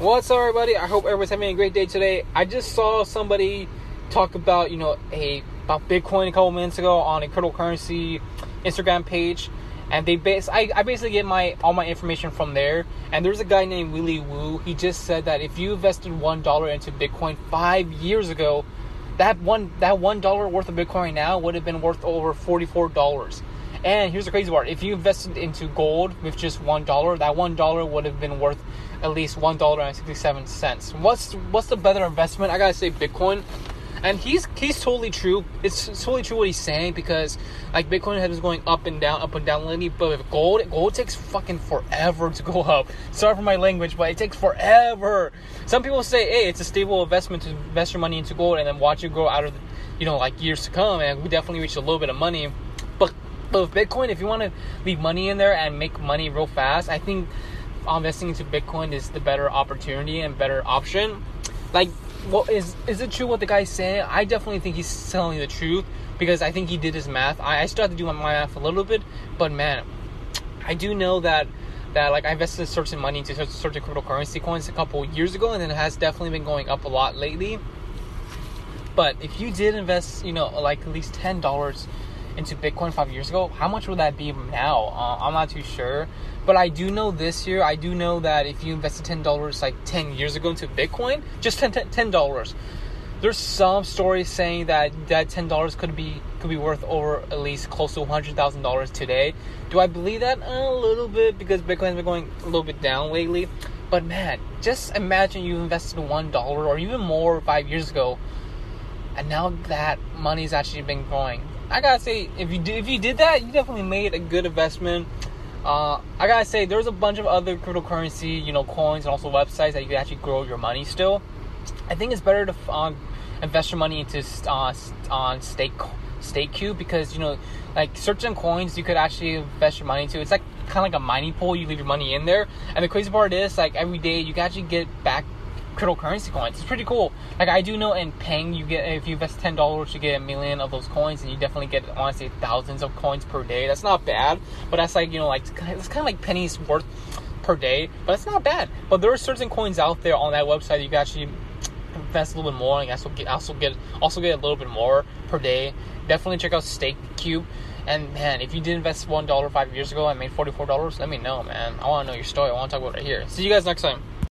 What's up, everybody? I hope everyone's having a great day today. I just saw somebody talk about, you know, a about Bitcoin a couple minutes ago on a cryptocurrency Instagram page, and they base I, I basically get my all my information from there. And there's a guy named Willy Woo. He just said that if you invested one dollar into Bitcoin five years ago, that one that one dollar worth of Bitcoin now would have been worth over forty four dollars. And here's the crazy part: if you invested into gold with just one dollar, that one dollar would have been worth at least one dollar and sixty seven cents. What's what's the better investment? I gotta say Bitcoin. And he's he's totally true. It's totally true what he's saying because like Bitcoin has been going up and down, up and down lately. But with gold, gold takes fucking forever to go up. Sorry for my language, but it takes forever. Some people say, hey, it's a stable investment to invest your money into gold and then watch it grow out of, you know, like years to come. And we definitely reach a little bit of money. But but with Bitcoin, if you want to leave money in there and make money real fast, I think investing into Bitcoin is the better opportunity and better option. Like, what is is it true what the guy's saying? I definitely think he's telling the truth because I think he did his math. I, I still have to do my math a little bit, but man, I do know that that like I invested a certain money into certain cryptocurrency coins a couple years ago, and it has definitely been going up a lot lately. But if you did invest, you know, like at least ten dollars into Bitcoin five years ago, how much would that be now? Uh, I'm not too sure. But I do know this year, I do know that if you invested $10 like 10 years ago into Bitcoin, just $10, dollars there's some stories saying that that $10 could be could be worth over at least close to $100,000 today. Do I believe that? A little bit because Bitcoin's been going a little bit down lately. But man, just imagine you invested $1 or even more 5 years ago and now that money's actually been growing. I gotta say, if you did, if you did that, you definitely made a good investment. Uh, I gotta say, there's a bunch of other cryptocurrency, you know, coins and also websites that you can actually grow your money still. I think it's better to uh, invest your money into uh, on stake StakeCube because you know, like certain coins you could actually invest your money into. It's like kind of like a mining pool. You leave your money in there, and the crazy part is like every day you can actually get back cryptocurrency coins. It's pretty cool. Like I do know in Peng, you get if you invest ten dollars, you get a million of those coins, and you definitely get honestly thousands of coins per day. That's not bad, but that's like you know like it's kind of like pennies worth per day, but it's not bad. But there are certain coins out there on that website you can actually invest a little bit more and also get also get also get a little bit more per day. Definitely check out Stake Cube. And man, if you did invest one dollar five years ago and made forty four dollars, let me know, man. I want to know your story. I want to talk about it here. See you guys next time.